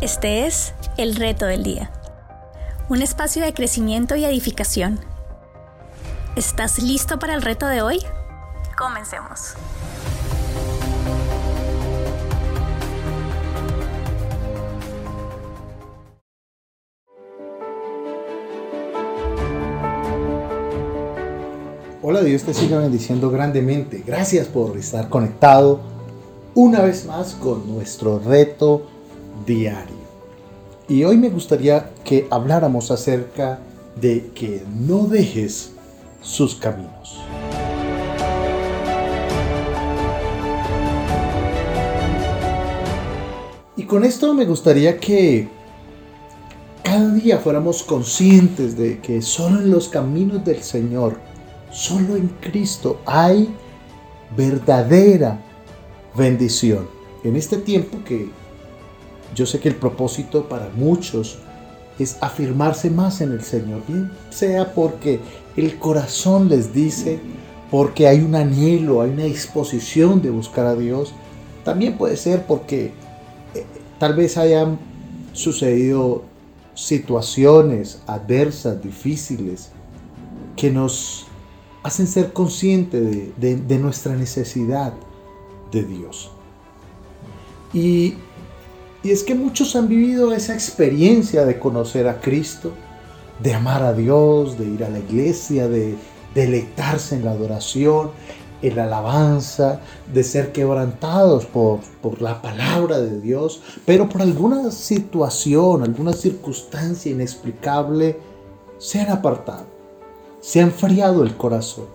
Este es El Reto del Día, un espacio de crecimiento y edificación. ¿Estás listo para el reto de hoy? Comencemos. Hola, Dios te siga bendiciendo grandemente. Gracias por estar conectado una vez más con nuestro reto diario. Y hoy me gustaría que habláramos acerca de que no dejes sus caminos. Y con esto me gustaría que cada día fuéramos conscientes de que solo en los caminos del Señor, solo en Cristo hay verdadera bendición. En este tiempo que yo sé que el propósito para muchos es afirmarse más en el Señor, bien sea porque el corazón les dice, porque hay un anhelo, hay una disposición de buscar a Dios, también puede ser porque eh, tal vez hayan sucedido situaciones adversas, difíciles, que nos hacen ser conscientes de, de nuestra necesidad de Dios. Y y es que muchos han vivido esa experiencia de conocer a Cristo, de amar a Dios, de ir a la iglesia, de deleitarse en la adoración, en la alabanza, de ser quebrantados por, por la palabra de Dios, pero por alguna situación, alguna circunstancia inexplicable, se han apartado, se ha enfriado el corazón,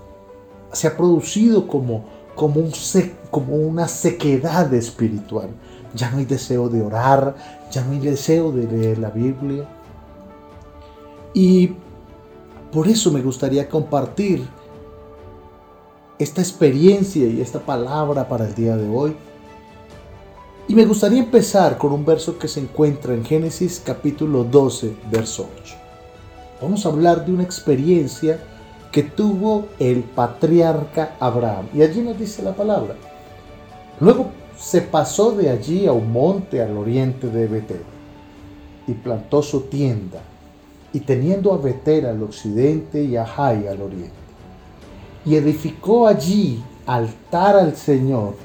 se ha producido como, como, un como una sequedad espiritual ya no hay deseo de orar, ya no hay deseo de leer la Biblia. Y por eso me gustaría compartir esta experiencia y esta palabra para el día de hoy. Y me gustaría empezar con un verso que se encuentra en Génesis capítulo 12, verso 8. Vamos a hablar de una experiencia que tuvo el patriarca Abraham. Y allí nos dice la palabra. Luego se pasó de allí a un monte al oriente de Betel y plantó su tienda, y teniendo a Betel al occidente y a Jai al oriente, y edificó allí altar al Señor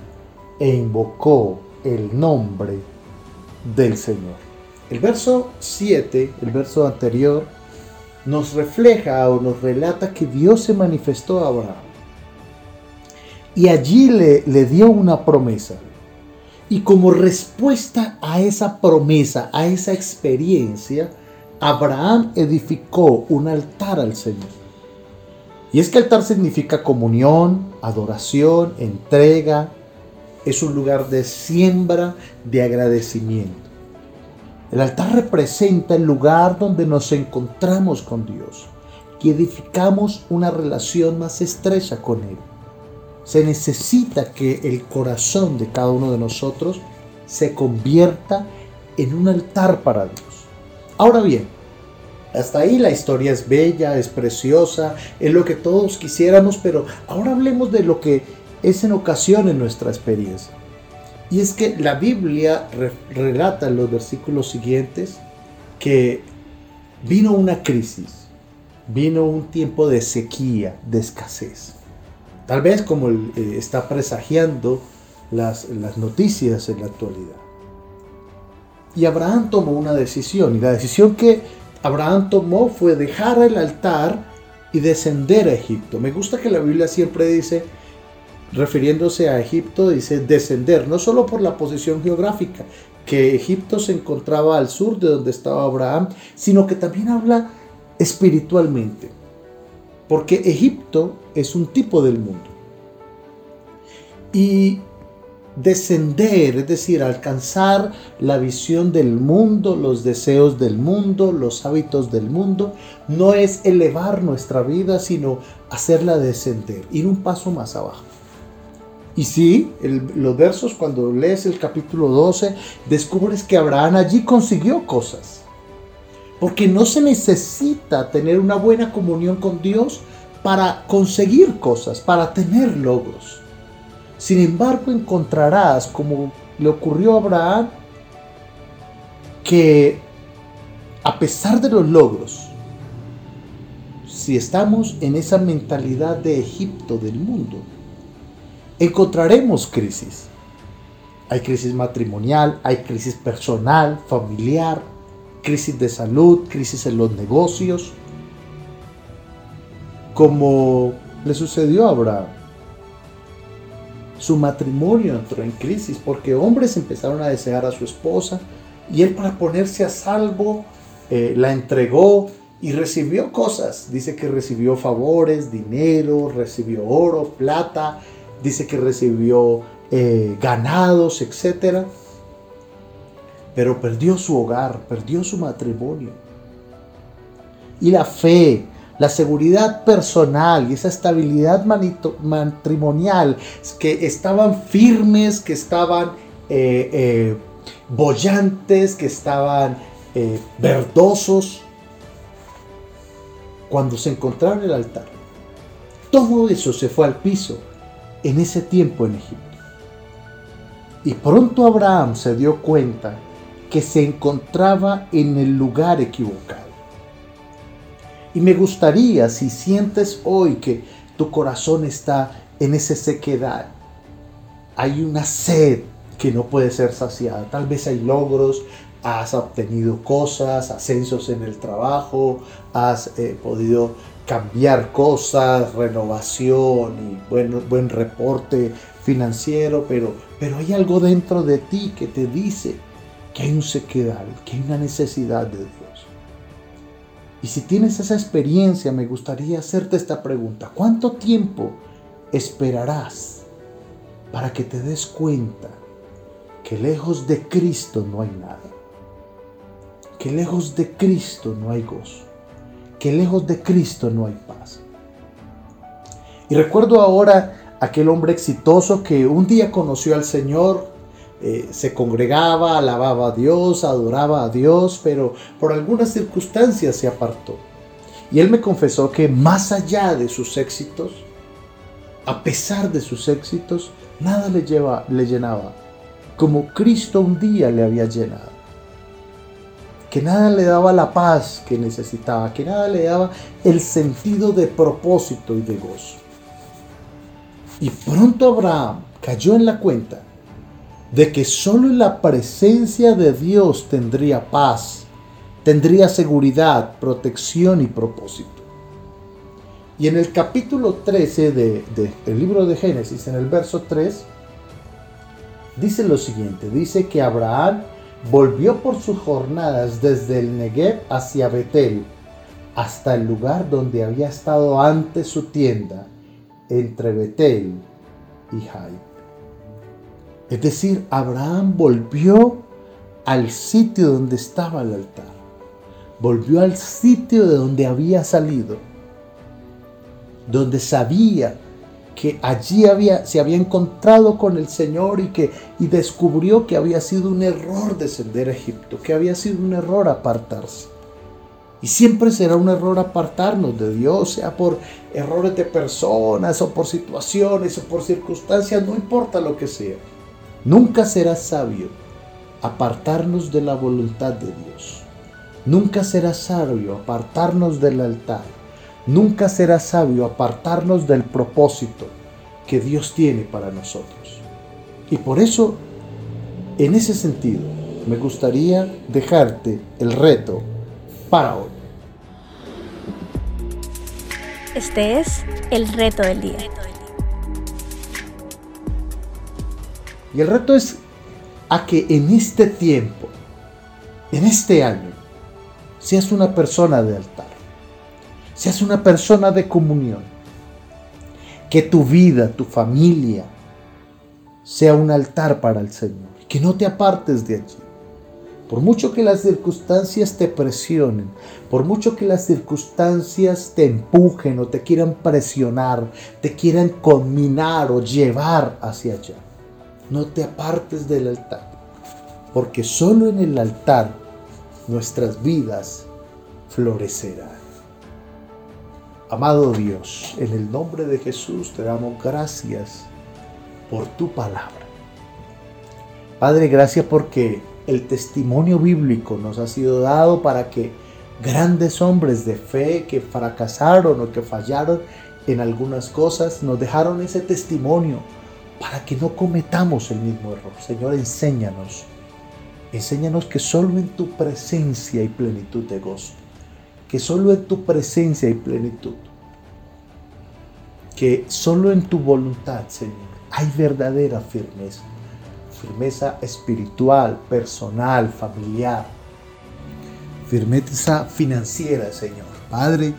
e invocó el nombre del Señor. El verso 7, el verso anterior, nos refleja o nos relata que Dios se manifestó a Abraham. Y allí le, le dio una promesa. Y como respuesta a esa promesa, a esa experiencia, Abraham edificó un altar al Señor. Y es que altar significa comunión, adoración, entrega. Es un lugar de siembra, de agradecimiento. El altar representa el lugar donde nos encontramos con Dios y edificamos una relación más estrecha con Él se necesita que el corazón de cada uno de nosotros se convierta en un altar para Dios. Ahora bien, hasta ahí la historia es bella, es preciosa, es lo que todos quisiéramos, pero ahora hablemos de lo que es en ocasiones nuestra experiencia. Y es que la Biblia relata en los versículos siguientes que vino una crisis, vino un tiempo de sequía, de escasez. Tal vez como eh, está presagiando las, las noticias en la actualidad. Y Abraham tomó una decisión. Y la decisión que Abraham tomó fue dejar el altar y descender a Egipto. Me gusta que la Biblia siempre dice, refiriéndose a Egipto, dice descender, no solo por la posición geográfica, que Egipto se encontraba al sur de donde estaba Abraham, sino que también habla espiritualmente porque Egipto es un tipo del mundo. Y descender, es decir, alcanzar la visión del mundo, los deseos del mundo, los hábitos del mundo, no es elevar nuestra vida, sino hacerla descender, ir un paso más abajo. Y sí, los versos, cuando lees el capítulo 12, descubres que Abraham allí consiguió cosas. Porque no se necesita tener una buena comunión con Dios para conseguir cosas, para tener logros. Sin embargo, encontrarás, como le ocurrió a Abraham, que a pesar de los logros, si estamos en esa mentalidad de Egipto del mundo, encontraremos crisis. Hay crisis matrimonial, hay crisis personal, familiar, crisis de salud, crisis en los negocios, como le sucedió a Abraham. Su matrimonio entró en crisis porque hombres empezaron a desear a su esposa y él para ponerse a salvo eh, la entregó y recibió cosas. Dice que recibió favores, dinero, recibió oro, plata, dice que recibió eh, ganados, etc. Pero perdió su hogar, perdió su matrimonio. Y la fe, la seguridad personal y esa estabilidad matrimonial que estaban firmes, que estaban eh, eh, bollantes, que estaban eh, verdosos, cuando se encontraron en el altar. Todo eso se fue al piso en ese tiempo en Egipto. Y pronto Abraham se dio cuenta que se encontraba en el lugar equivocado. Y me gustaría, si sientes hoy que tu corazón está en esa sequedad, hay una sed que no puede ser saciada. Tal vez hay logros, has obtenido cosas, ascensos en el trabajo, has eh, podido cambiar cosas, renovación y buen, buen reporte financiero, pero, pero hay algo dentro de ti que te dice que hay un hay una necesidad de Dios. Y si tienes esa experiencia, me gustaría hacerte esta pregunta. ¿Cuánto tiempo esperarás para que te des cuenta que lejos de Cristo no hay nada? Que lejos de Cristo no hay gozo. Que lejos de Cristo no hay paz. Y recuerdo ahora aquel hombre exitoso que un día conoció al Señor, eh, se congregaba, alababa a Dios, adoraba a Dios, pero por algunas circunstancias se apartó. Y él me confesó que más allá de sus éxitos, a pesar de sus éxitos, nada le, lleva, le llenaba, como Cristo un día le había llenado. Que nada le daba la paz que necesitaba, que nada le daba el sentido de propósito y de gozo. Y pronto Abraham cayó en la cuenta de que solo en la presencia de Dios tendría paz, tendría seguridad, protección y propósito. Y en el capítulo 13 del de, libro de Génesis, en el verso 3, dice lo siguiente, dice que Abraham volvió por sus jornadas desde el Negev hacia Betel, hasta el lugar donde había estado antes su tienda, entre Betel y Jai. Es decir, Abraham volvió al sitio donde estaba el altar. Volvió al sitio de donde había salido. Donde sabía que allí había, se había encontrado con el Señor y que y descubrió que había sido un error descender a Egipto, que había sido un error apartarse. Y siempre será un error apartarnos de Dios, sea por errores de personas o por situaciones o por circunstancias, no importa lo que sea. Nunca será sabio apartarnos de la voluntad de Dios. Nunca será sabio apartarnos del altar. Nunca será sabio apartarnos del propósito que Dios tiene para nosotros. Y por eso, en ese sentido, me gustaría dejarte el reto para hoy. Este es el reto del día. Y el reto es a que en este tiempo, en este año, seas una persona de altar, seas una persona de comunión, que tu vida, tu familia, sea un altar para el Señor, que no te apartes de allí. Por mucho que las circunstancias te presionen, por mucho que las circunstancias te empujen o te quieran presionar, te quieran conminar o llevar hacia allá no te apartes del altar, porque solo en el altar nuestras vidas florecerán. Amado Dios, en el nombre de Jesús te damos gracias por tu palabra. Padre, gracias porque el testimonio bíblico nos ha sido dado para que grandes hombres de fe que fracasaron o que fallaron en algunas cosas nos dejaron ese testimonio para que no cometamos el mismo error. Señor, enséñanos. Enséñanos que solo en tu presencia hay plenitud de gozo. Que solo en tu presencia hay plenitud. Que solo en tu voluntad, Señor, hay verdadera firmeza. Firmeza espiritual, personal, familiar. Firmeza financiera, Señor. Padre,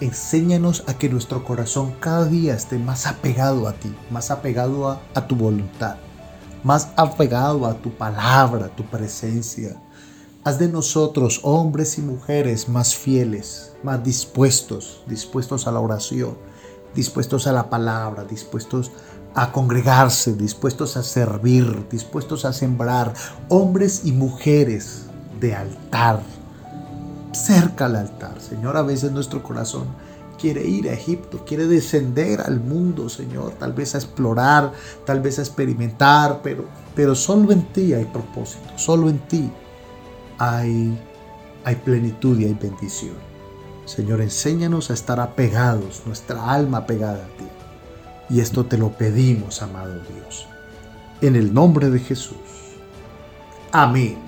enséñanos a que nuestro corazón cada día esté más apegado a ti, más apegado a, tu voluntad, más apegado a tu palabra, a tu presencia. Haz de nosotros hombres y mujeres más fieles, más dispuestos, dispuestos a la oración, dispuestos a la palabra, dispuestos a congregarse, dispuestos a servir, dispuestos a sembrar, hombres y mujeres de altar, cerca al altar. Señor, a veces nuestro corazón quiere ir a Egipto, quiere descender al mundo, Señor, tal vez a explorar, tal vez a experimentar, pero, pero solo en ti hay propósito, solo en ti hay, hay plenitud y hay bendición. Señor, enséñanos a estar apegados, nuestra alma pegada a ti. Y esto te lo pedimos, amado Dios. En el nombre de Jesús. Amén.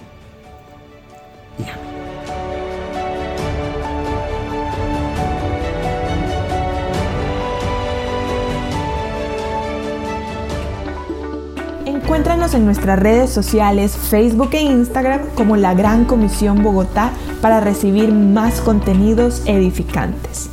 En nuestras redes sociales, Facebook e Instagram como La Gran Comisión Bogotá para recibir más contenidos edificantes.